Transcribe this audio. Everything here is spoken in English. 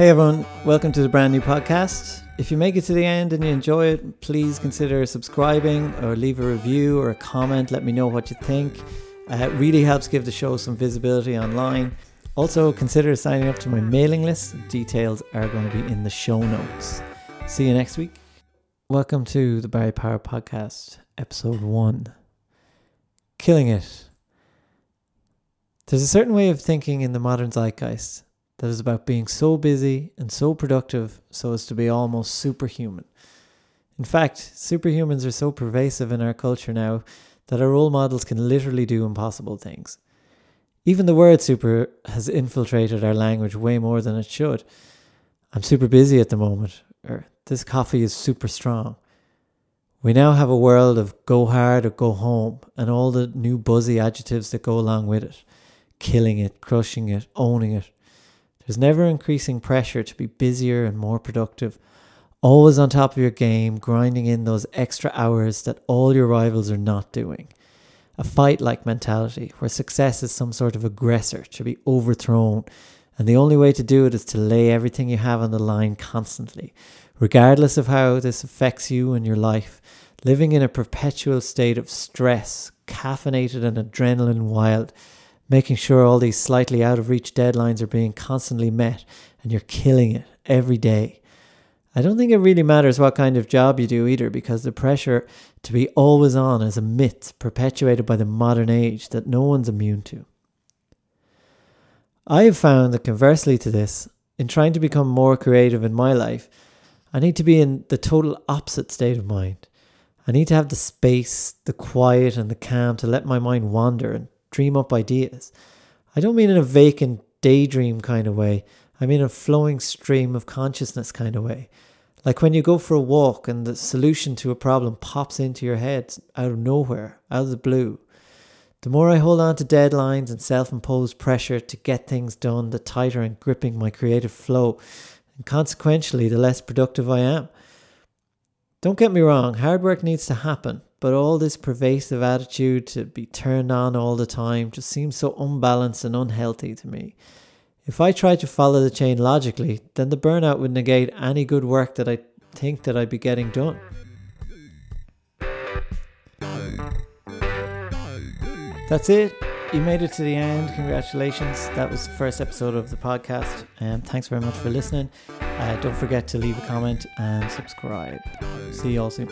Hey everyone, welcome to the brand new podcast. If you make it to the end and you enjoy it, please consider subscribing or leave a review or a comment. Let me know what you think. Uh, it really helps give the show some visibility online. Also, consider signing up to my mailing list. Details are going to be in the show notes. See you next week. Welcome to the Barry Power Podcast, episode one Killing It. There's a certain way of thinking in the modern zeitgeist that is about being so busy and so productive so as to be almost superhuman. In fact, superhumans are so pervasive in our culture now that our role models can literally do impossible things. Even the word super has infiltrated our language way more than it should. I'm super busy at the moment, or this coffee is super strong. We now have a world of go hard or go home and all the new buzzy adjectives that go along with it killing it, crushing it, owning it. There's never increasing pressure to be busier and more productive, always on top of your game, grinding in those extra hours that all your rivals are not doing. A fight like mentality, where success is some sort of aggressor to be overthrown, and the only way to do it is to lay everything you have on the line constantly, regardless of how this affects you and your life, living in a perpetual state of stress, caffeinated and adrenaline wild making sure all these slightly out of reach deadlines are being constantly met and you're killing it every day. I don't think it really matters what kind of job you do either, because the pressure to be always on is a myth perpetuated by the modern age that no one's immune to. I have found that conversely to this, in trying to become more creative in my life, I need to be in the total opposite state of mind. I need to have the space, the quiet, and the calm to let my mind wander and dream up ideas. I don't mean in a vacant daydream kind of way. I mean a flowing stream of consciousness kind of way. Like when you go for a walk and the solution to a problem pops into your head out of nowhere, out of the blue. The more I hold on to deadlines and self imposed pressure to get things done, the tighter I'm gripping my creative flow, and consequentially, the less productive I am. Don't get me wrong, hard work needs to happen, but all this pervasive attitude to be turned on all the time just seems so unbalanced and unhealthy to me. If I tried to follow the chain logically, then the burnout would negate any good work that I think that I'd be getting done. That's it. You made it to the end. Congratulations. That was the first episode of the podcast. And um, thanks very much for listening. Uh, don't forget to leave a comment and subscribe. See you all soon.